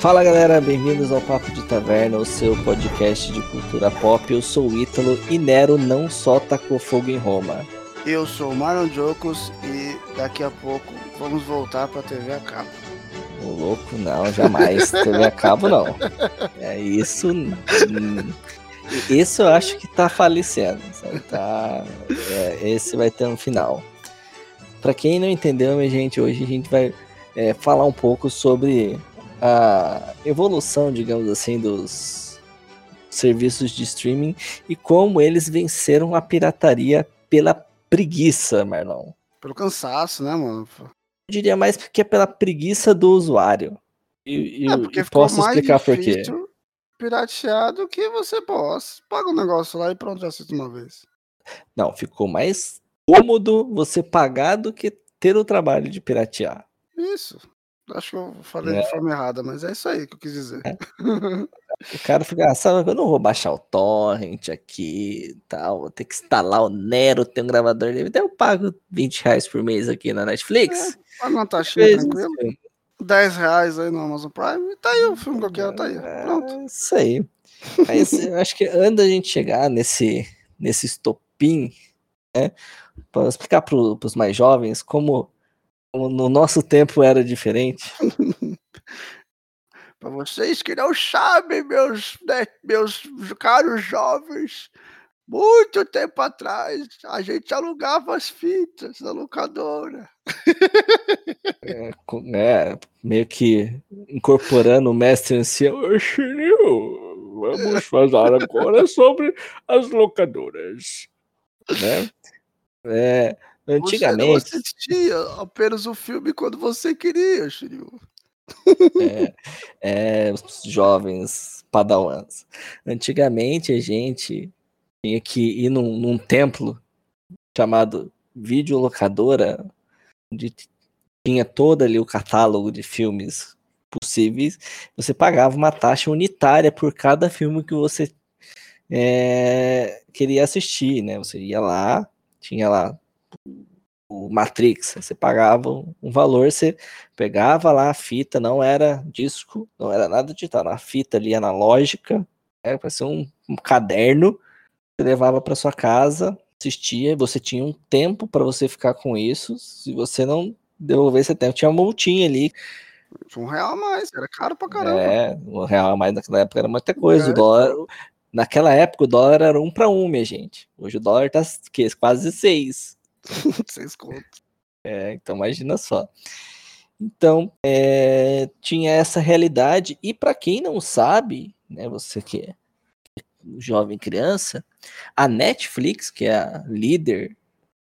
Fala galera, bem-vindos ao Papo de Taverna, o seu podcast de cultura pop. Eu sou o Ítalo e Nero não só tacou fogo em Roma. Eu sou o Marlon Jocos e daqui a pouco vamos voltar pra TV a cabo. O louco, não, jamais. TV a cabo, não. É isso. hum, Isso eu acho que tá falecendo. sabe? Tá, é, esse vai ter um final. Pra quem não entendeu, minha gente, hoje a gente vai é, falar um pouco sobre a evolução, digamos assim, dos serviços de streaming e como eles venceram a pirataria pela preguiça, Marlon. Pelo cansaço, né, mano? Eu diria mais que é pela preguiça do usuário. E, É, porque e ficou posso explicar por quê. difícil piratear do que você possa. Paga um negócio lá e pronto, já assiste uma vez. Não, ficou mais cômodo você pagar do que ter o trabalho de piratear. Isso. Acho que eu falei É. de forma errada, mas é isso aí que eu quis dizer. O cara fica, ah, sabe, eu não vou baixar o torrent aqui e tal, vou ter que instalar o Nero, tem um gravador dele, eu pago 20 reais por mês aqui na Netflix. Paga uma taxinha tranquila. isso. 10 reais aí no Amazon Prime. E tá aí o filme que eu quero, tá aí. Pronto. É isso aí. Mas eu acho que antes da gente chegar nesse, nesse estopim, né, para explicar para os mais jovens como no nosso tempo era diferente. Pra vocês que não sabem, meus, né, meus caros jovens, muito tempo atrás a gente alugava as fitas na locadora. É, é, meio que incorporando o mestre ancião. "Ô, Chirinho, vamos falar agora sobre as locadoras. Né? É, Você não antigamente, assistia apenas o filme quando você queria, Shiryu. é, é, os jovens padawans. Antigamente a gente tinha que ir num, num templo chamado videolocadora, onde tinha todo ali o catálogo de filmes possíveis. Você pagava uma taxa unitária por cada filme que você é, queria assistir, né? Você ia lá, tinha lá o Matrix, você pagava um um valor, você pegava lá a fita, não era disco, não era nada digital, era uma fita ali analógica, era para ser um, um caderno, você levava para sua casa, assistia, você tinha um tempo para você ficar com isso, se você não devolver esse tempo, tinha uma multinha ali, um real a mais, era caro pra caramba. é, o real a mais naquela época era muita coisa, É. o dólar, naquela época o dólar era um para um, minha gente, hoje o dólar tá quase seis, Seis contos. É, então imagina só. Então, é, tinha essa realidade, e para quem não sabe, né, você que é jovem criança, a Netflix, que é a líder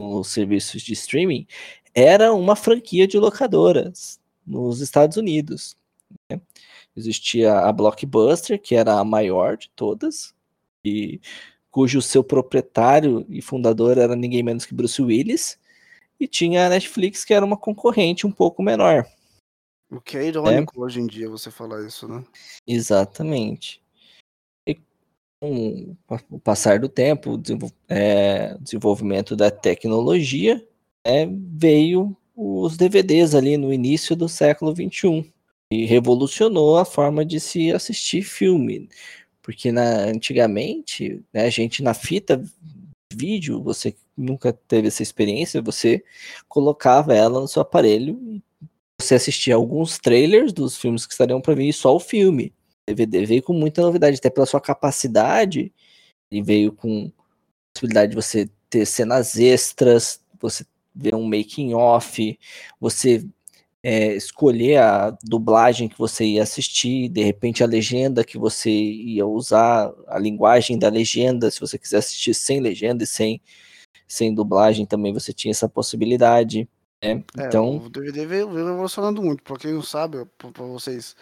nos serviços de streaming, era uma franquia de locadoras nos Estados Unidos. né? Existia a Blockbuster, que era a maior de todas, e cujo seu proprietário e fundador era ninguém menos que Bruce Willis, e tinha a Netflix, que era uma concorrente um pouco menor. O que é irônico hoje em dia você falar isso, né? Exatamente. E com o passar do tempo, o desenvol- é, desenvolvimento da tecnologia, é, veio os DVDs ali no início do século XXI e revolucionou a forma de se assistir filme. Porque na, antigamente, né, a gente na fita vídeo, você nunca teve essa experiência, você colocava ela no seu aparelho e você assistia alguns trailers dos filmes que estariam para vir e só o filme. O DVD veio com muita novidade, até pela sua capacidade, ele veio com possibilidade de você ter cenas extras, você ver um making off, você é, escolher a dublagem que você ia assistir, de repente a legenda que você ia usar, a linguagem da legenda, se você quiser assistir sem legenda e sem, sem dublagem também você tinha essa possibilidade. né? É, Então, o DVD veio, veio evolucionando muito. Pra quem não sabe, pra vocês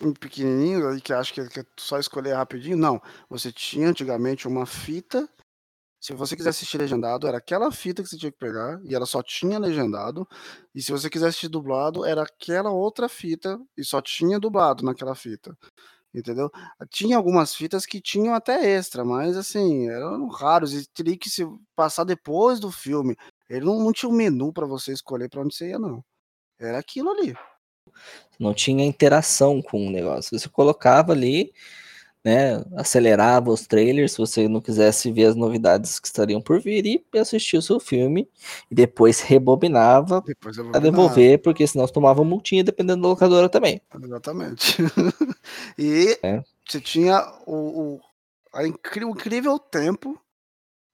um pequenininho que acham que que é só escolher rapidinho, não. Você tinha antigamente uma fita. Se você quiser assistir legendado, era aquela fita que você tinha que pegar e ela só tinha legendado. E se você quiser assistir dublado, era aquela outra fita e só tinha dublado naquela fita. Entendeu? Tinha algumas fitas que tinham até extra, mas assim, eram raros e teria que se passar depois do filme. Ele não, não tinha um menu pra você escolher pra onde você ia, não. Era aquilo ali. não tinha interação com o negócio. Você colocava ali, né, acelerava os trailers se você não quisesse ver as novidades que estariam por vir e assistia o seu filme e depois rebobinava para devolver, porque senão você tomava multinha dependendo da locadora também. Exatamente. e é. você tinha o, o, incrível, o incrível tempo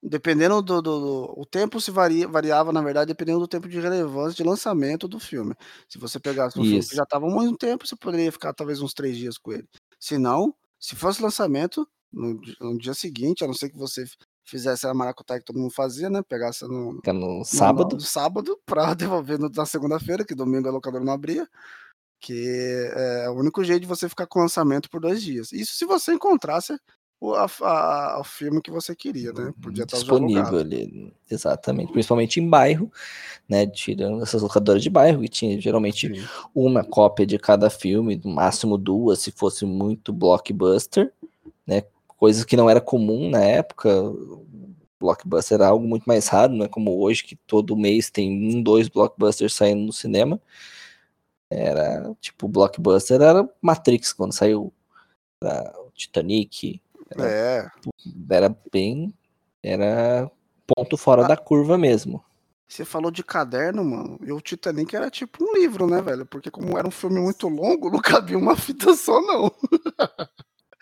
Dependendo do, do, do, o tempo se varia, variava, na verdade, dependendo do tempo de relevância de lançamento do filme. Se você pegasse um Isso. filme que já estava há muito tempo, você poderia ficar talvez uns três dias com ele. Se não, se fosse lançamento, no, no dia seguinte, a não ser que você fizesse a maracutaia que todo mundo fazia, né? Pegasse no, no sábado. No, no sábado para devolver no, na segunda-feira, que domingo a locadora não abria. Que é o único jeito de você ficar com lançamento por dois dias. Isso se você encontrasse o, a, a, o filme que você queria, né? Podia estar disponível ali, exatamente, principalmente em bairro, né? Tirando essas locadoras de bairro, que tinha geralmente Sim. uma cópia de cada filme, no máximo duas, se fosse muito blockbuster, né? Coisas que não era comum na época. Blockbuster era algo muito mais raro, não é como hoje, que todo mês tem um, dois blockbusters saindo no cinema. Era tipo, blockbuster era Matrix quando saiu o Titanic, era, é. Era bem. Era ponto fora ah, da curva mesmo. Você falou de caderno, mano. E o Titanic era tipo um livro, né, velho? Porque como era um filme muito longo, não cabia uma fita só, não.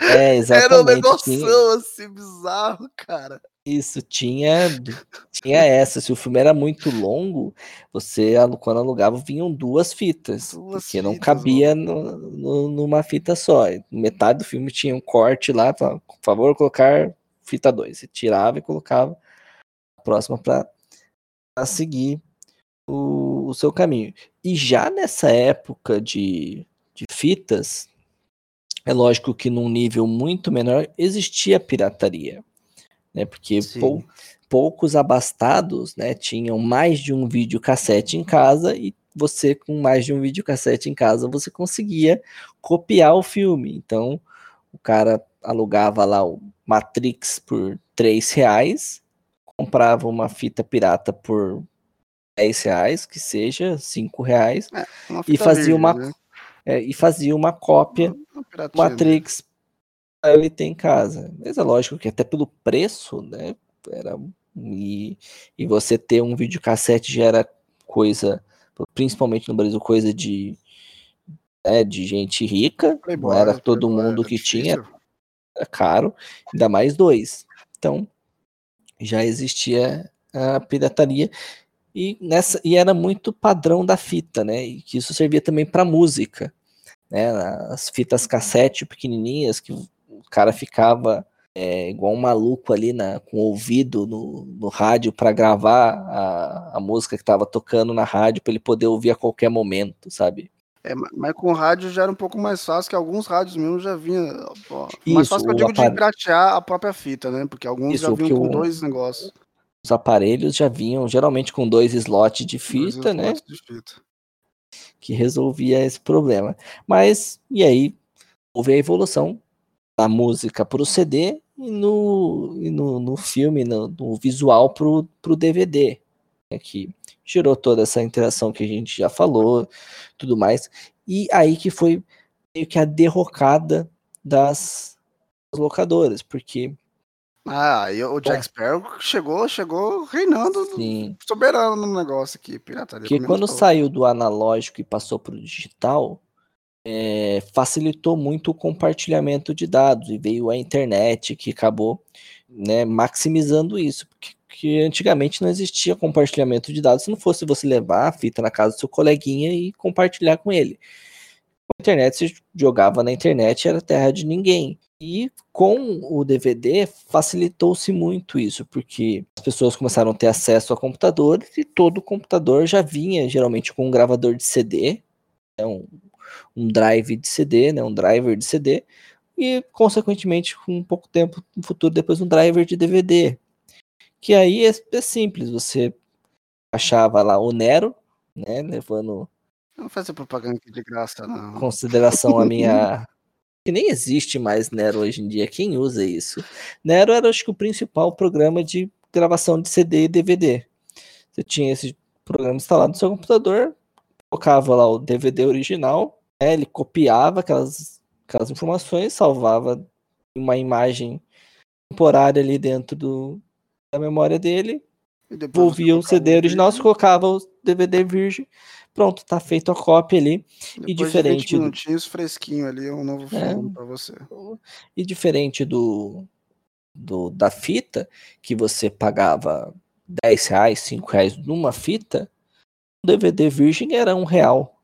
É, exatamente. Era um negócio tinha... assim bizarro, cara. Isso, tinha, tinha essa. Se o filme era muito longo, você, quando alugava, vinham duas fitas. Duas porque fitas, não cabia no, no, numa fita só. Metade do filme tinha um corte lá, por favor, colocar fita 2. Você tirava e colocava a próxima para seguir o, o seu caminho. E já nessa época de, de fitas, é lógico que num nível muito menor existia pirataria né? Porque pou, poucos abastados, né, tinham mais de um videocassete em casa e você com mais de um videocassete em casa você conseguia copiar o filme. Então o cara alugava lá o Matrix por três reais, comprava uma fita pirata por 10 reais, que seja, 5 reais, é, e fazia uma né? é, e fazia uma cópia Matrix ele tem em casa. Mas é lógico que até pelo preço, né? Era, e, e você ter um videocassete já era coisa, principalmente no Brasil, coisa de, é, de gente rica, Playboy, não era todo Playboy, mundo que tinha, era caro, ainda mais dois. Então, já existia a pirataria e nessa e era muito padrão da fita, né? E que isso servia também para música, né? As fitas cassete pequenininhas que cara ficava é, igual um maluco ali na, com o ouvido no, no rádio para gravar a, a música que estava tocando na rádio para ele poder ouvir a qualquer momento, sabe? É, mas com o rádio já era um pouco mais fácil, que alguns rádios mesmo já vinham. mais fácil que eu digo apare... de pratear a própria fita, né? Porque alguns Isso, já vinham com o... dois negócios. Os aparelhos já vinham geralmente com dois slots de fita, né? De fita. Que resolvia esse problema. Mas, e aí, houve a evolução da música para o CD e no, e no, no filme, no, no visual para o DVD, né, que gerou toda essa interação que a gente já falou, tudo mais. E aí que foi meio que a derrocada das locadoras, porque ah, e o Jack Sparrow chegou, chegou reinando, Sim. soberano no negócio aqui, pirataria. Porque quando saiu do analógico e passou para o digital, é, facilitou muito o compartilhamento de dados e veio a internet que acabou né, maximizando isso, porque que antigamente não existia compartilhamento de dados se não fosse você levar a fita na casa do seu coleguinha e compartilhar com ele. A internet se jogava na internet era terra de ninguém. E com o DVD facilitou-se muito isso, porque as pessoas começaram a ter acesso a computadores e todo computador já vinha geralmente com um gravador de CD, né, um um drive de CD, né, um driver de CD, e consequentemente, com um pouco tempo no futuro, depois um driver de DVD. Que aí é, é simples, você achava lá o Nero, né, levando. Não fazer propaganda de graça, não. Consideração a minha. que nem existe mais Nero hoje em dia. Quem usa isso? Nero era, acho que, o principal programa de gravação de CD e DVD. Você tinha esse programa instalado no seu computador, colocava lá o DVD original, né, ele copiava aquelas, aquelas informações, salvava uma imagem temporária ali dentro do, da memória dele, envolvia o CD original, você colocava o DVD virgem, pronto, tá feito a cópia ali. Depois e diferente. De 20 minutinhos fresquinho ali, é um novo filme é, para você. E diferente do, do da fita, que você pagava 10 reais, 5 reais numa fita, DVD virgem era um real.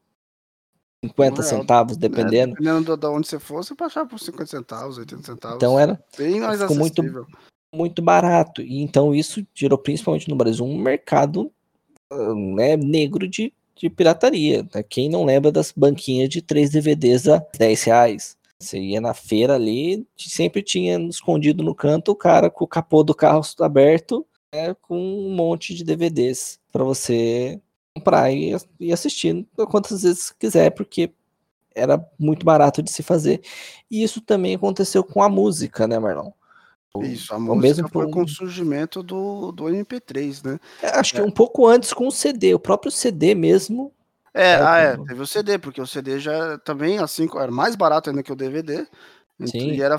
50 um real, centavos, dependendo. Né? Dependendo de onde você for, você baixava por 50 centavos, 80 centavos. Então era bem mais ficou muito, muito barato. E então isso gerou principalmente no Brasil um mercado né, negro de, de pirataria. Né? Quem não lembra das banquinhas de 3 DVDs a 10 reais? Você ia na feira ali, sempre tinha escondido no canto o cara com o capô do carro aberto, né, com um monte de DVDs para você comprar e, e assistir quantas vezes quiser, porque era muito barato de se fazer. E isso também aconteceu com a música, né, Marlon? Isso, a o música mesmo foi com o surgimento do, do MP3, né? É, acho que é. um pouco antes com o CD, o próprio CD mesmo. É, ah, é, teve o CD, porque o CD já também, assim, era mais barato ainda que o DVD. Sim. E era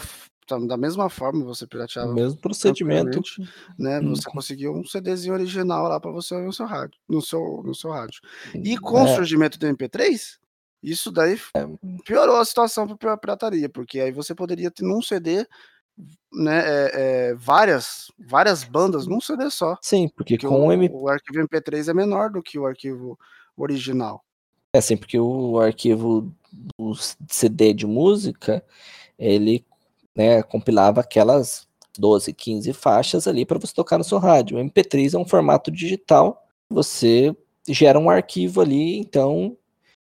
da mesma forma, você pirateava. O mesmo procedimento. Né? Hum. Você conseguiu um CDzinho original lá para você ouvir no seu rádio. No seu, no seu rádio. E com é. o surgimento do MP3, isso daí é. piorou a situação para a pirataria, porque aí você poderia ter num CD né, é, é, várias, várias bandas num CD só. Sim, porque, porque com o, MP... o arquivo MP3 é menor do que o arquivo original. É, sim, porque o arquivo do CD de música, ele né, compilava aquelas 12, 15 faixas ali para você tocar no seu rádio. O MP3 é um formato digital, você gera um arquivo ali, então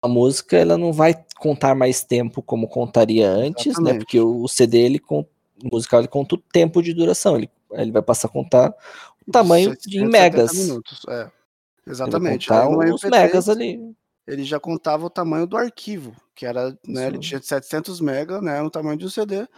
a música ela não vai contar mais tempo como contaria antes, né, Exatamente. né? Porque o CD ele o musical ele conta o tempo de duração, ele, ele vai passar a contar o tamanho de em megas. Minutos, é. Exatamente. Aí, os MP3, megas ali. Ele já contava o tamanho do arquivo, que era, né, ele tinha 700 megas, né, o tamanho do CD.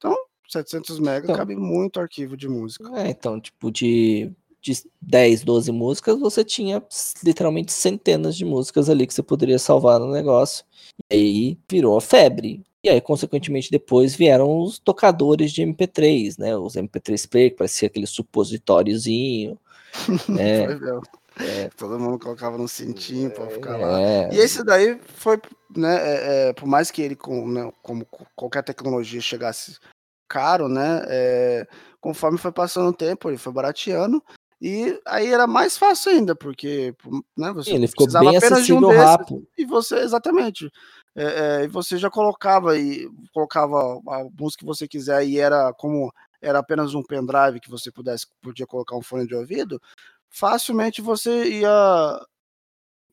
Então, 700 MB então, cabe muito arquivo de música. É, então, tipo, de, de 10, 12 músicas, você tinha literalmente centenas de músicas ali que você poderia salvar no negócio. E aí virou a febre. E aí, consequentemente, depois vieram os tocadores de MP3, né? Os MP3 Player, que parecia aquele supositóriozinho. né? É. Todo mundo colocava no cintinho para ficar é. lá. E esse daí foi, né, é, é, por mais que ele, com, né, como qualquer tecnologia chegasse caro, né, é, conforme foi passando o tempo, ele foi barateando, e aí era mais fácil ainda, porque né, você ele ficou bem apenas de um rápido. E você, exatamente, é, é, e você já colocava e colocava a música que você quiser e era como era apenas um pendrive que você pudesse podia colocar um fone de ouvido, facilmente você ia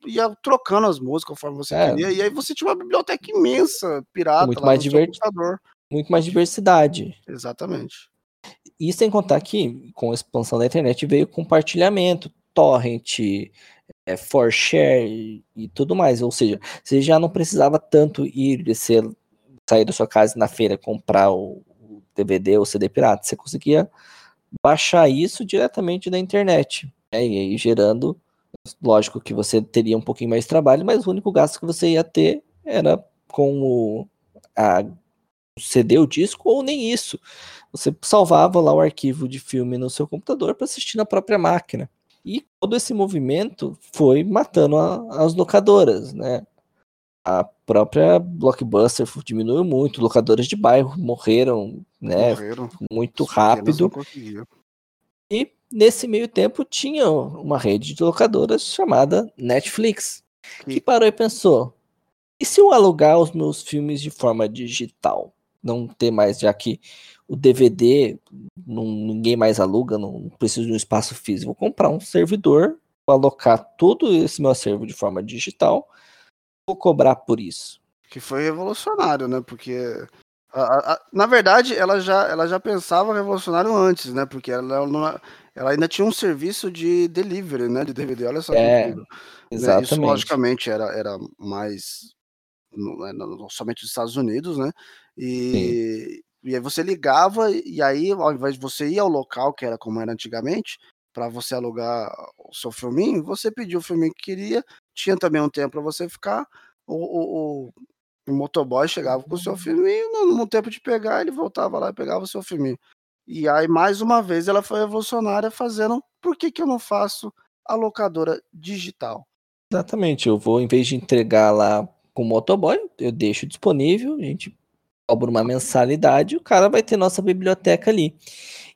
ia trocando as músicas conforme você é. queria, e aí você tinha uma biblioteca imensa, pirata, muito mais divertido. Muito mais diversidade. Exatamente. E sem contar que, com a expansão da internet, veio compartilhamento, torrent, é, for share e tudo mais. Ou seja, você já não precisava tanto ir descer, sair da sua casa na feira comprar o DVD ou CD pirata. Você conseguia baixar isso diretamente da internet. Né? E aí gerando, lógico que você teria um pouquinho mais de trabalho, mas o único gasto que você ia ter era com o, a, o CD, o disco, ou nem isso. Você salvava lá o arquivo de filme no seu computador para assistir na própria máquina. E todo esse movimento foi matando a, as locadoras, né? A própria Blockbuster diminuiu muito, locadoras de bairro morreram, né? Morreram. Muito rápido. E nesse meio tempo tinha uma rede de locadoras chamada Netflix, que parou e pensou: e se eu alugar os meus filmes de forma digital? Não ter mais, já que o DVD não, ninguém mais aluga, não preciso de um espaço físico. Vou comprar um servidor, vou alocar todo esse meu acervo de forma digital, vou cobrar por isso. Que foi revolucionário, né? Porque a, a, na verdade, ela já, ela já pensava revolucionário antes, né? Porque ela, ela, ela ainda tinha um serviço de delivery, né? De DVD. Olha só é, que Exatamente. Isso, logicamente, era, era mais no, no, somente nos Estados Unidos, né? E, e aí você ligava, e aí, ao invés de você ir ao local, que era como era antigamente, para você alugar o seu filminho, você pediu o filminho que queria, tinha também um tempo para você ficar, o, o, o, motoboy chegava com o seu filminho, no, no tempo de pegar, ele voltava lá e pegava o seu filminho. E aí, mais uma vez, ela foi evolucionária fazendo, por que, que eu não faço a locadora digital? Exatamente, eu vou, em vez de entregar lá com o motoboy, eu deixo disponível, a gente cobra uma mensalidade, o cara vai ter nossa biblioteca ali.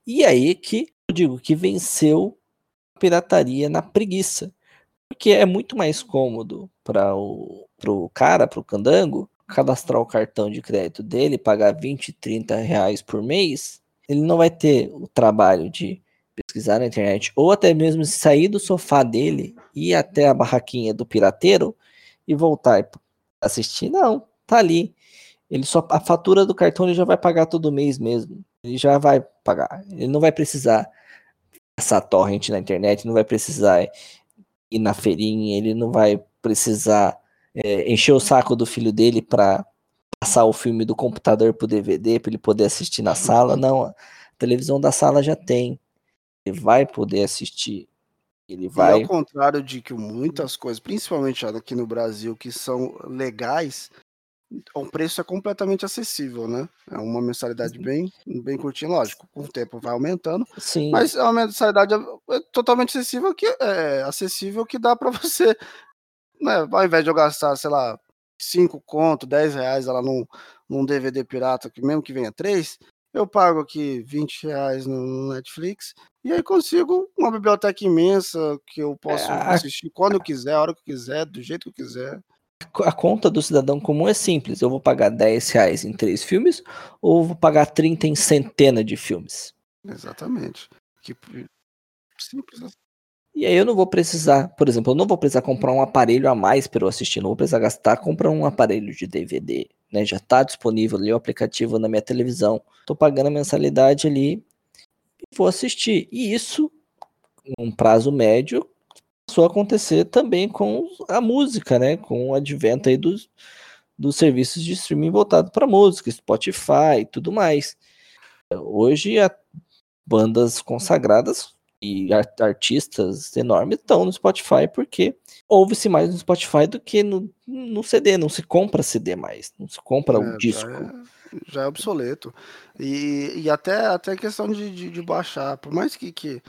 E aí que eu digo que venceu a pirataria na preguiça. Porque é muito mais cômodo para o pro cara, para o candango, cadastrar o cartão de crédito dele, pagar 20, 30 reais por mês. Ele não vai ter o trabalho de pesquisar na internet, ou até mesmo sair do sofá dele, ir até a barraquinha do pirateiro e voltar e assistir. Não, tá ali. Ele só a fatura do cartão ele já vai pagar todo mês mesmo. Ele já vai pagar. Ele não vai precisar passar torrent na internet, não vai precisar ir na feirinha, ele não vai precisar é, encher o saco do filho dele para passar o filme do computador pro DVD para ele poder assistir na sala. Não, a televisão da sala já tem. Ele vai poder assistir. Ele vai. E ao contrário de que muitas coisas, principalmente aqui no Brasil, que são legais, o preço é completamente acessível, né? É uma mensalidade bem, bem curtinha, lógico, com o tempo vai aumentando. Sim. Mas é uma mensalidade é totalmente acessível que é acessível que dá para você, né? Ao invés de eu gastar, sei lá, 5 conto, 10 reais lá num, num DVD pirata, que mesmo que venha 3, eu pago aqui 20 reais no Netflix e aí consigo uma biblioteca imensa que eu posso é, assistir quando eu quiser, a hora que eu quiser, do jeito que eu quiser a conta do cidadão comum é simples. Eu vou pagar 10 reais em três filmes ou vou pagar 30 em centena de filmes? Exatamente. Que simples. Assim. E aí eu não vou precisar, por exemplo, eu não vou precisar comprar um aparelho a mais para eu assistir, não vou precisar gastar, comprar um aparelho de DVD, né? Já está disponível ali o aplicativo na minha televisão. Estou pagando a mensalidade ali e vou assistir. E isso, um prazo médio, começou a acontecer também com a música, né? Com o advento aí dos, dos serviços de streaming voltado para música, Spotify e tudo mais. Hoje, a, bandas consagradas e art artistas enormes estão no Spotify porque ouve-se mais no Spotify do que no, no CD. Não se compra CD mais, não se compra o é, um disco. Já é, já é, obsoleto. E, e até, até questão de, de, de baixar, por mais que, que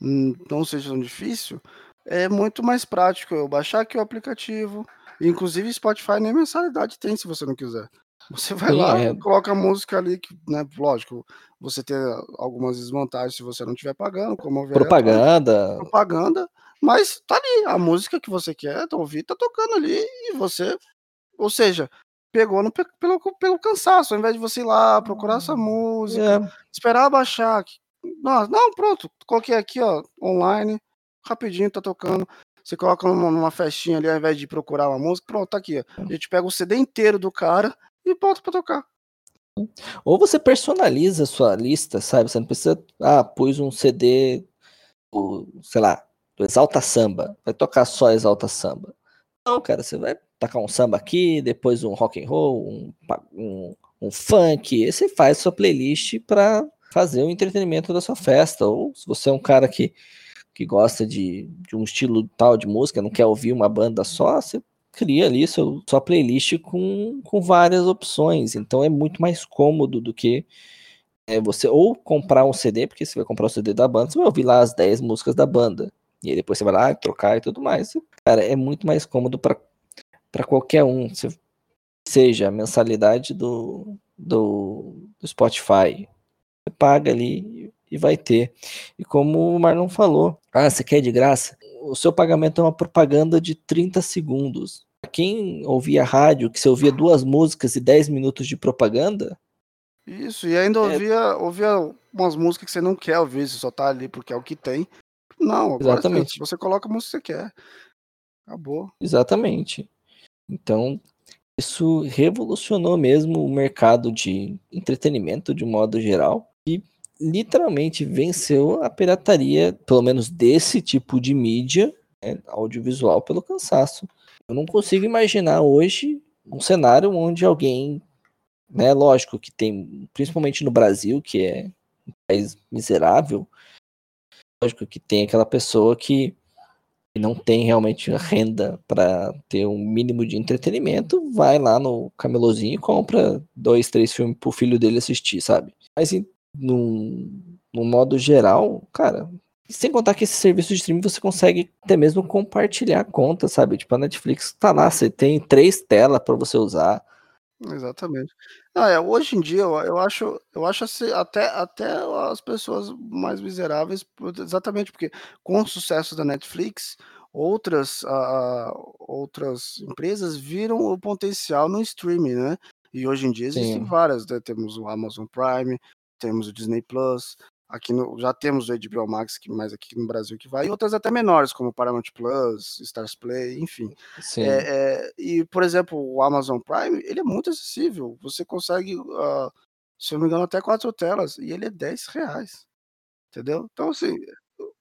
não seja tão difícil, é muito mais prático eu baixar aqui o aplicativo. Inclusive, Spotify nem mensalidade tem se você não quiser. Você vai Sim, lá, é. coloca a música ali, que, né? Lógico, você tem algumas desvantagens se você não estiver pagando, como propaganda. Propaganda, mas tá ali, a música que você quer tá ouvir, tá tocando ali, e você, ou seja, pegou no, pelo, pelo cansaço, ao invés de você ir lá procurar essa música, é. esperar baixar. Não, não, pronto, coloquei aqui, ó, online, rapidinho, tá tocando. Você coloca numa, numa, festinha ali, ao invés de procurar uma música, pronto, tá aqui. Ó. A gente pega o CD inteiro do cara e bota pra tocar. Ou você personaliza a sua lista, sabe? Você não precisa. Ah, pus um CD, sei lá, do Exalta Samba. Vai tocar só Exalta Samba. Não, cara, você vai tacar um samba aqui, depois um rock and roll, um, um, um funk. E você faz sua playlist para fazer o entretenimento da sua festa. Ou se você é um cara que que gosta de, de um estilo tal de música, não quer ouvir uma banda só, você cria ali seu, sua playlist com, com várias opções. Então é muito mais cômodo do que é, você ou comprar um CD, porque você vai comprar o CD da banda, você vai ouvir lá as 10 músicas da banda. E aí depois você vai lá trocar e tudo mais. Cara, é muito mais cômodo para qualquer um. seja a mensalidade do, do, do Spotify. Você paga ali e vai ter. E como o Marlon falou, ah, você quer de graça? O seu pagamento é uma propaganda de 30 segundos. Quem ouvia rádio, que você ouvia duas músicas e 10 minutos de propaganda. Isso, e ainda é... ouvia, ouvia umas músicas que você não quer ouvir, você só tá ali porque é o que tem. Não, Exatamente. você coloca a música que você quer. Acabou. Exatamente. Então, isso revolucionou mesmo o mercado de entretenimento de um modo geral. Literalmente venceu a pirataria, pelo menos desse tipo de mídia né, audiovisual, pelo cansaço. Eu não consigo imaginar hoje um cenário onde alguém, né, lógico que tem, principalmente no Brasil, que é um país miserável, lógico que tem aquela pessoa que não tem realmente renda para ter um mínimo de entretenimento, vai lá no camelozinho e compra dois, três filmes pro filho dele assistir, sabe? Mas num, num modo geral, cara, sem contar que esse serviço de streaming você consegue até mesmo compartilhar a conta, sabe? Tipo, a Netflix tá lá, você tem três telas para você usar. Exatamente. Ah, é, hoje em dia eu, eu acho, eu acho assim, até, até as pessoas mais miseráveis, exatamente porque com o sucesso da Netflix, outras, uh, outras empresas viram o potencial no streaming, né? E hoje em dia existem Sim. várias, né? Temos o Amazon Prime, temos o Disney Plus, aqui no, já temos o HBO Max, que mais aqui no Brasil que vai, e outras até menores, como Paramount Plus, Stars Play, enfim. É, é, e, por exemplo, o Amazon Prime, ele é muito acessível. Você consegue, uh, se eu não me engano, até quatro telas, e ele é 10 reais. Entendeu? Então, assim,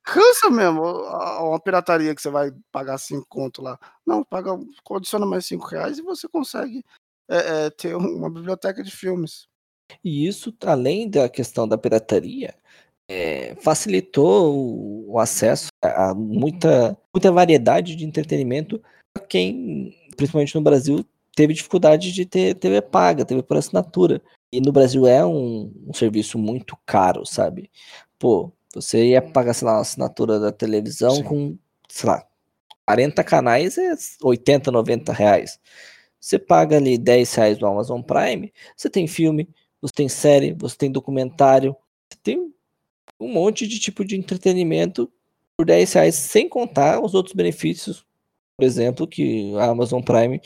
cansa mesmo uma pirataria que você vai pagar cinco conto lá. Não, paga, condiciona mais cinco reais e você consegue é, é, ter uma biblioteca de filmes. E isso, além da questão da pirataria, é, facilitou o, acesso a muita, muita variedade de entretenimento para quem, principalmente no Brasil, teve dificuldade de ter TV paga, TV por assinatura. E no Brasil é um, um serviço muito caro, sabe? Pô, você ia pagar, sei lá, uma assinatura da televisão Sim. com, sei lá, 40 canais é 80, 90 reais. Você paga ali 10 reais do Amazon Prime, você tem filme, você tem série, você tem documentário, você tem um monte de tipo de entretenimento por 10 reais, sem contar os outros benefícios, por exemplo, que a Amazon Prime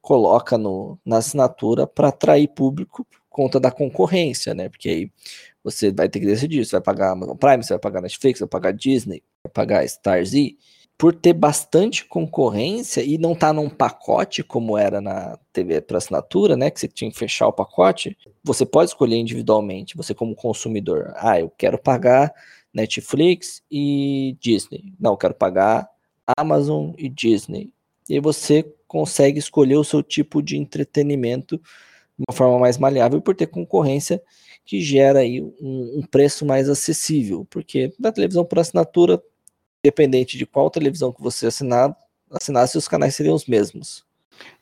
coloca no, na assinatura para atrair público por conta da concorrência, né? Porque aí você vai ter que decidir, você vai pagar Amazon Prime, você vai pagar Netflix, você vai pagar Disney, vai pagar Starz por ter bastante concorrência e não estar tá num pacote como era na TV para assinatura, né, que você tinha que fechar o pacote, você pode escolher individualmente, você como consumidor, ah, eu quero pagar Netflix e Disney. Não, eu quero pagar Amazon e Disney. E você consegue escolher o seu tipo de entretenimento de uma forma mais maleável por ter concorrência que gera aí um, um preço mais acessível, porque na televisão por assinatura independente de qual televisão que você assinar, assinasse, os canais seriam os mesmos.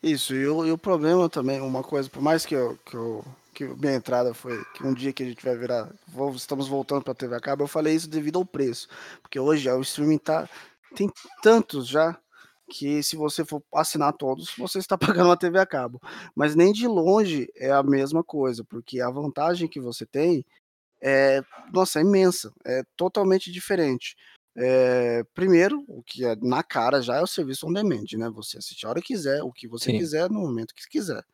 Isso, e o, e o problema também, uma coisa, por mais que eu, que eu que minha entrada foi que um dia que a gente vai virar, vou, estamos voltando para a TV a cabo, eu falei isso devido ao preço, porque hoje o streaming tá tem tantos já que se você for assinar todos, você está pagando uma TV a cabo, mas nem de longe é a mesma coisa, porque a vantagem que você tem é, nossa, é imensa, é totalmente diferente. É, primeiro, o que é na cara já é o serviço on demand, né? Você assiste a hora que quiser, o que você sim. quiser, no momento que quiser.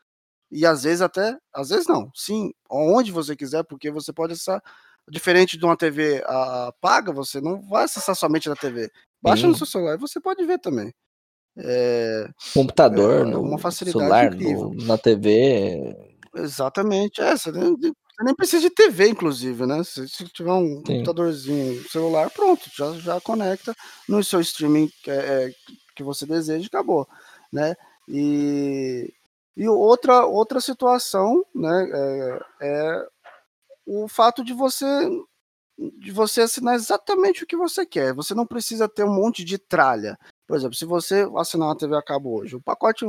E às vezes até, às vezes não, sim, onde você quiser, porque você pode acessar, diferente de uma TV a, paga, você não vai acessar somente na TV. Baixa sim. no seu celular e você pode ver também. É, Computador, é, no uma facilidade celular, incrível. No, na TV. Exatamente, é, você você nem precisa de TV, inclusive, né? Se, se tiver um Sim. computadorzinho celular, pronto, já, já conecta no seu streaming que, é, que você deseja e acabou, né? E, e outra, outra situação, né, é, é o fato de você de você assinar exatamente o que você quer. Você não precisa ter um monte de tralha. Por exemplo, se você assinar uma TV a cabo hoje, o pacote,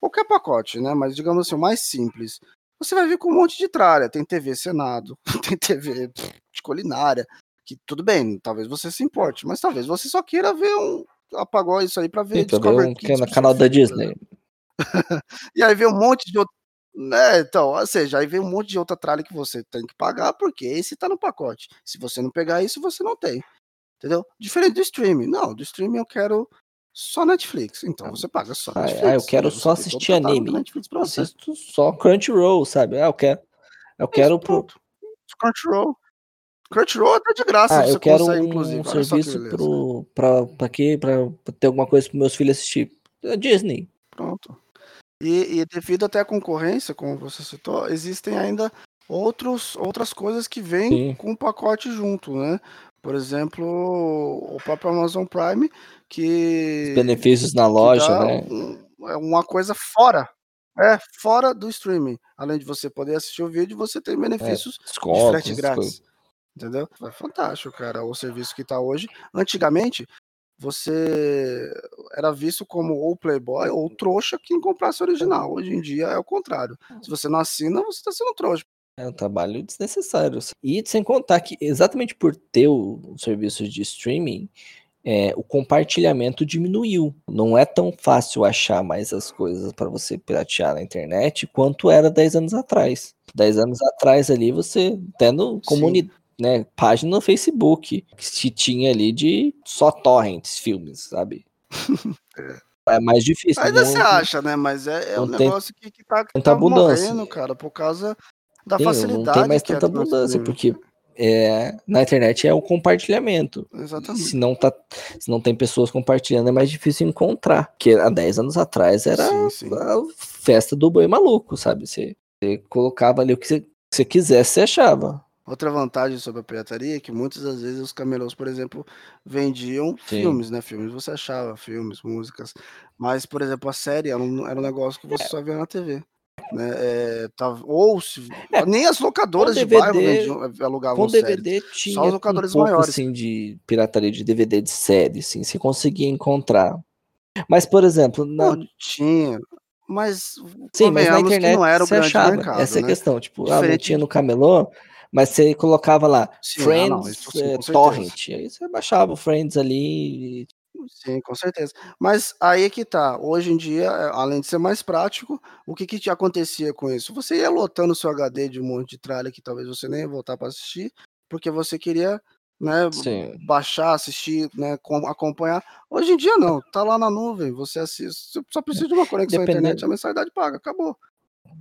qualquer pacote, né? Mas digamos assim, o mais simples você vai vir com um monte de tralha. Tem TV Senado, tem TV de culinária, que tudo bem, talvez você se importe, mas talvez você só queira ver um. Apagou isso aí para ver Sim, Discovery um, Kids, canal da Disney. e aí vem um monte de outro. Né, então, ou seja, aí vem um monte de outra tralha que você tem que pagar, porque esse tá no pacote. Se você não pegar isso, você não tem. Entendeu? Diferente do streaming. Não, do streaming eu quero só Netflix. Então você paga só Netflix. Ah, eu quero só assistir anime. Netflix pra você. Assisto só Crunchyroll, sabe? Ah, eu quero. Eu quero pro... Crunchyroll. Crunchyroll tá de graça. Ah, eu quero consegue, um inclusive. serviço pro, pra, pra quê? Pra, pra ter alguma coisa para meus filhos assistir. É Disney. Pronto. E, e, devido até à concorrência, como você citou, existem ainda outros, outras coisas que vêm Sim. com o pacote junto, né? Por exemplo, o próprio Amazon Prime, que. Os benefícios na loja, né? Um, é uma coisa fora. É, fora do streaming. Além de você poder assistir o vídeo, você tem é, benefícios é, de frete grátis. Entendeu? É fantástico, cara, o serviço que tá hoje. Antigamente, você era visto como ou playboy ou trouxa quem comprasse original. Hoje em dia é o contrário. Se você não assina, você está sendo trouxa. É um trabalho desnecessário. E sem contar que exatamente por ter o, serviço de streaming, é, o compartilhamento diminuiu. Não é tão fácil achar mais as coisas para você piratear na internet quanto era 10 anos atrás. 10 anos atrás ali você tendo comunidade né, página no Facebook que se tinha ali de só torrents, filmes, sabe? é. é mais difícil. Ainda você acha, né? Mas é, é um negócio que, que tá, que tá abundância. morrendo, cara, por causa da facilidade. Não tem mais tanta abundância, porque é, na internet é o compartilhamento. Exatamente. Se não, tá, se não tem pessoas compartilhando, é mais difícil encontrar. Porque há 10 anos atrás era sim, sim. a festa do boi maluco, sabe? Você, você colocava ali o que você, você quisesse, você achava. Outra vantagem sobre a pirataria é que muitas das vezes os camelôs, por exemplo, vendiam Sim. filmes, né? Filmes você achava, filmes, músicas. Mas, por exemplo, a série era um, era um negócio que você é. só via na TV. Né? É, tá, ou se, é, nem as locadoras DVD, de bairro vendiam, eh, alugavam com DVD séries. tinha só os locadores um pouco, maiores. Assim, de pirataria de DVD de série, assim, se conseguia encontrar. Mas, por exemplo, na... Não, tinha. Mas, Sim, mas na internet não era o grande achava. mercado, Essa é a né? questão, tipo, ah, não tinha no camelô, mas você colocava lá Sim, Friends ah, não, isso, é, Torrent, aí você baixava o Friends ali. Sim, com certeza. Mas aí que tá. Hoje em dia, eh, além de ser mais prático, o que que te acontecia com isso? Você ia lotando o seu HD de um monte de tralha que talvez você nem ia voltar para assistir, porque você queria né, baixar, assistir, né, acompanhar. Hoje em dia não, tá lá na nuvem, você assiste, você só precisa de uma conexão à internet, a mensalidade paga, acabou.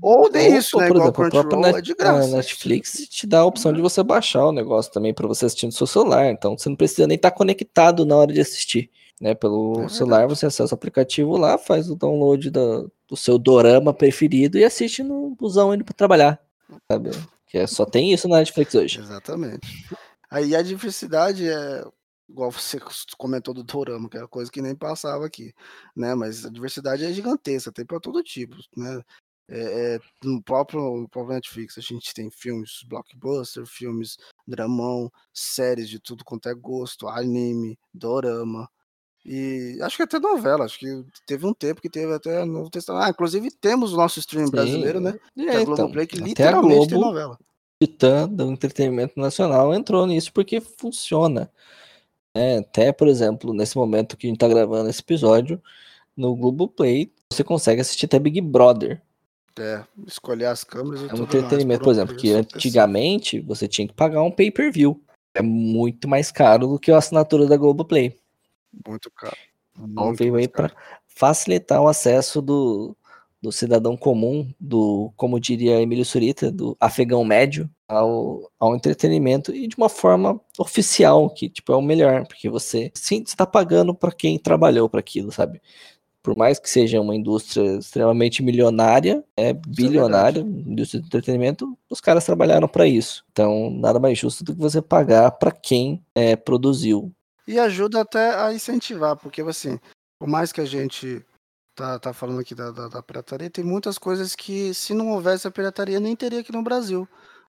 Ou nem isso, né? Igual exemplo, própria é de graça. A Netflix te dá a opção de você baixar o negócio também para você assistir no seu celular. Então você não precisa nem estar tá conectado na hora de assistir. Né? Pelo é celular você acessa o aplicativo lá, faz o download do, do seu dorama preferido e assiste no busão indo para trabalhar. Sabe? Que é, só tem isso na Netflix hoje. Exatamente. Aí a diversidade é igual você comentou do dorama, que é coisa que nem passava aqui, né? Mas a diversidade é gigantesca, tem para todo tipo, né? É, é, no, próprio, no próprio Netflix a gente tem filmes blockbuster, filmes dramão, séries de tudo quanto é gosto, anime, dorama. E acho que até novela, acho que teve um tempo que teve até Novo Testamento. Ah, inclusive temos o nosso stream Sim. brasileiro, né? É, que é a então, Globoplay, que literalmente Globo, tem novela. Titã do entretenimento nacional entrou nisso porque funciona. É, até, por exemplo, nesse momento que a gente tá gravando esse episódio, no Globoplay, você consegue assistir até Big Brother. É, escolher as câmeras e É um entretenimento, por exemplo, que antigamente você tinha que pagar um pay-per-view. É muito mais caro do que a assinatura da Globoplay. Muito caro. Então veio aí para facilitar o acesso do, do cidadão comum, do, como diria Emílio Surita, do afegão médio, ao, ao entretenimento e de uma forma oficial, que tipo é o melhor, porque você sim está pagando para quem trabalhou para aquilo, sabe? por mais que seja uma indústria extremamente milionária, é, é bilionária, é indústria de entretenimento, os caras trabalharam para isso. Então, nada mais justo do que você pagar para quem é, produziu. E ajuda até a incentivar, porque assim, por mais que a gente tá, tá falando aqui da, da, da pirataria, tem muitas coisas que se não houvesse a pirataria nem teria aqui no Brasil.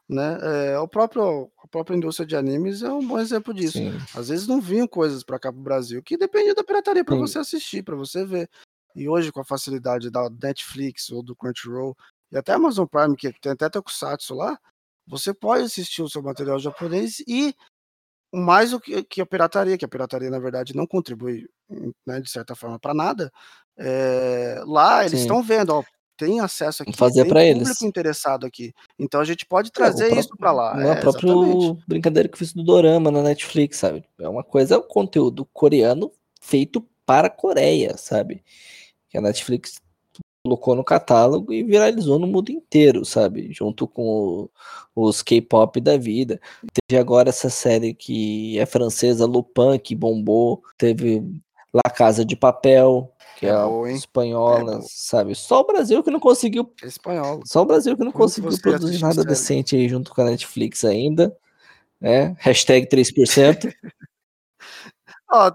Né? É, o próprio, a própria indústria de animes é um bom exemplo disso. Sim. Às vezes não vinham coisas para cá para o Brasil que dependia da pirataria para você assistir, para você ver. E hoje, com a facilidade da Netflix ou do Crunchyroll e até Amazon Prime, que tem até Tokusatsu lá, você pode assistir o seu material japonês e mais o que, que a pirataria, que a pirataria na verdade não contribui, né, de certa forma, para nada. É, lá eles estão vendo, ó, tem acesso aqui, fazer para eles. público interessado aqui. Então a gente pode é, trazer é, isso para lá. Não é, é próprio brincadeira que eu fiz do Dorama na Netflix, sabe? É uma coisa, é um conteúdo coreano feito para a Coreia, sabe? Que a Netflix colocou no catálogo e viralizou no mundo inteiro, sabe? Junto com o, os K-pop da vida. Teve agora essa série que é francesa, Lupin, que bombou. Teve La Casa de Papel, que é, é boa, espanhola, é sabe? Só o Brasil que não conseguiu. É espanhol. Só o Brasil que não Como conseguiu produzir nada decente aí junto com a Netflix ainda. Né? Hashtag 3%. Ó.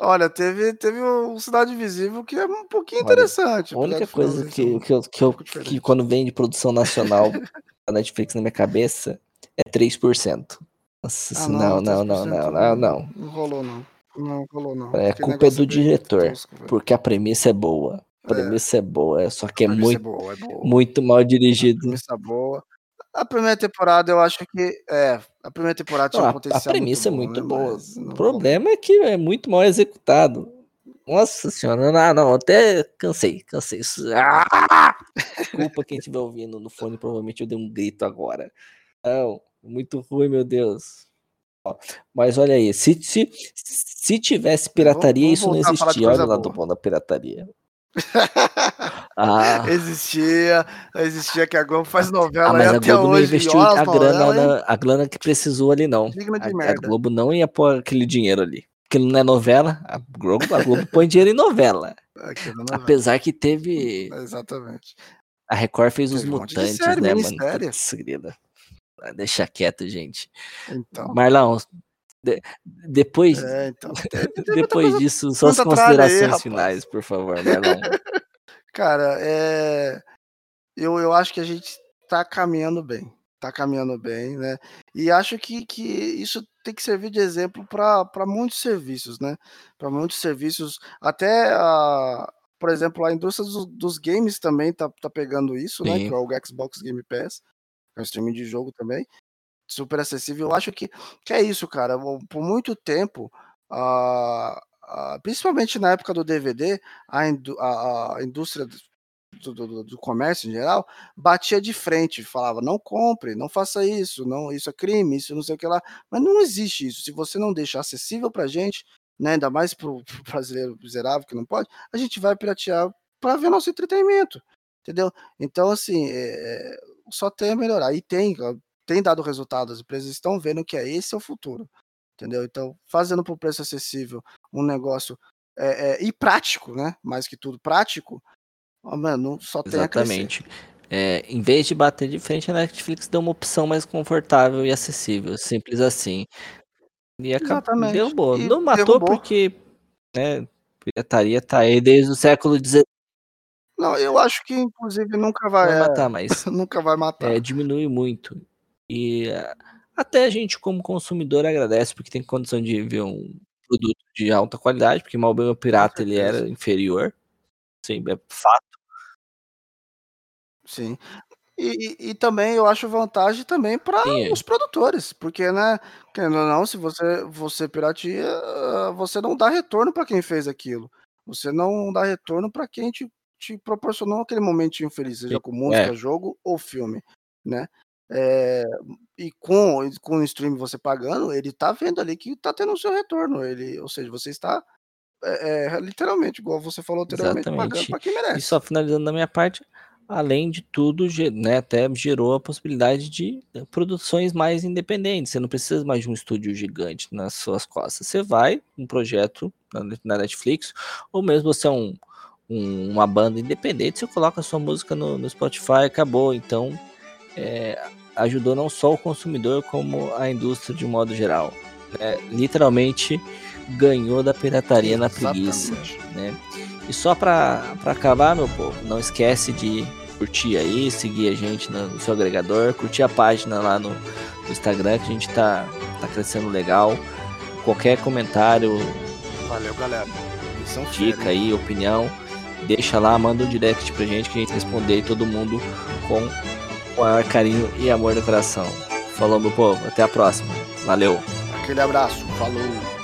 Olha, teve, teve o Cidade Visível que é um pouquinho Olha, interessante. A única coisa que, que, eu, que, eu, que quando vem de produção nacional a Netflix na minha cabeça é 3%. Nossa, ah, não, não, não, não, não, não. Não rolou, não. Não rolou, não. É, a culpa é do diretor, tosco, porque a premissa é boa. A premissa é, é boa, só que é muito, é boa, é boa. muito mal dirigido. A premissa é boa. A primeira temporada eu acho que. É, a primeira temporada tinha não, potencial. A premissa muito é muito boa. Né, o problema é que é muito mal executado. Nossa senhora, não, não, até cansei, cansei. Ah! Desculpa quem estiver ouvindo no fone, provavelmente eu dei um grito agora. Não, muito ruim, meu Deus. Mas olha aí, se, se, se tivesse pirataria, vamos, vamos isso não existia. Olha lá do bom da pirataria. ah. Existia, existia que a Globo faz novela ah, mas a Globo hoje, não investiu a grana, a grana que precisou ali, não. A, a, Globo não ia pôr aquele dinheiro ali. Aquilo não é novela, a Globo, a Globo põe dinheiro em novela. É Apesar que teve. Exatamente. A Record fez os mutantes, série, né, mano? Segredo. Deixa quieto, gente. Então. Marlão, de, depois, é, então, depois disso, só as considerações aí, finais, por favor, Marlon. Cara, é, eu, eu acho que a gente tá caminhando bem. Tá caminhando bem, né? E acho que, que isso tem que servir de exemplo para muitos serviços, né? Para muitos serviços, até a, por exemplo, a indústria dos, dos games também tá, tá pegando isso, né? Sim. né? Que é o Xbox Game Pass, é um streaming de jogo também super acessível. Eu acho que, que é isso, cara. Por muito tempo, a, a, principalmente na época do DVD, a, a, a indústria do, do, do, comércio em geral batia de frente, falava não compre, não faça isso, não isso é crime, isso não sei o que lá. Mas não existe isso. Se você não deixar acessível para gente, né, ainda mais para o brasileiro miserável que não pode, a gente vai piratear para ver nosso entretenimento, entendeu? Então assim, é, só tem a melhorar. E tem, tem dado resultado, as empresas estão vendo que é esse é o futuro, entendeu? Então, fazendo por preço acessível um negócio é, é, e prático, né? Mais que tudo prático, ó, mano, só tem Exatamente. É, em vez de bater de frente, a Netflix deu uma opção mais confortável e acessível, simples assim. E acabou, derrubou. E não matou derrubou. porque né, pirataria tá aí desde o século XIX. Não, eu acho que inclusive nunca vai, vai matar, mas nunca vai matar. É, diminui muito. E até a gente, como consumidor, agradece, porque tem condição de ver um produto de alta qualidade, porque mal bem o pirata ele era inferior. Sim, é fato. Sim. E, e, e, também eu acho vantagem também para os produtores, porque, né, querendo ou não, se você, você piratia, você não dá retorno para quem fez aquilo. Você não dá retorno para quem te, te proporcionou aquele momentinho feliz, seja com música, é. jogo ou filme, né? É, e com, com o stream você pagando, ele tá vendo ali que tá tendo o seu retorno. Ele, ou seja, você está é, é, literalmente, igual você falou anteriormente, Exatamente. pagando para quem merece. E só finalizando da minha parte, além de tudo, né, até gerou a possibilidade de produções mais independentes. Você não precisa mais de um estúdio gigante nas suas costas. Você vai, um projeto na Netflix, ou mesmo você é um, um uma banda independente, você coloca a sua música no, no Spotify acabou. Então, é, ajudou não só o consumidor, como a indústria de um modo geral. Né? Literalmente ganhou da pirataria na preguiça. Né? E só para acabar, meu povo, não esquece de curtir aí, seguir a gente no, seu agregador, curtir a página lá no, no, Instagram, que a gente tá, tá crescendo legal. Qualquer comentário. Valeu, galera. Dica aí, opinião. Deixa lá, manda um direct pra gente que a gente responder todo mundo com maior carinho e amor no coração. Falou, meu povo. Até a próxima. Valeu. Aquele abraço. Falou.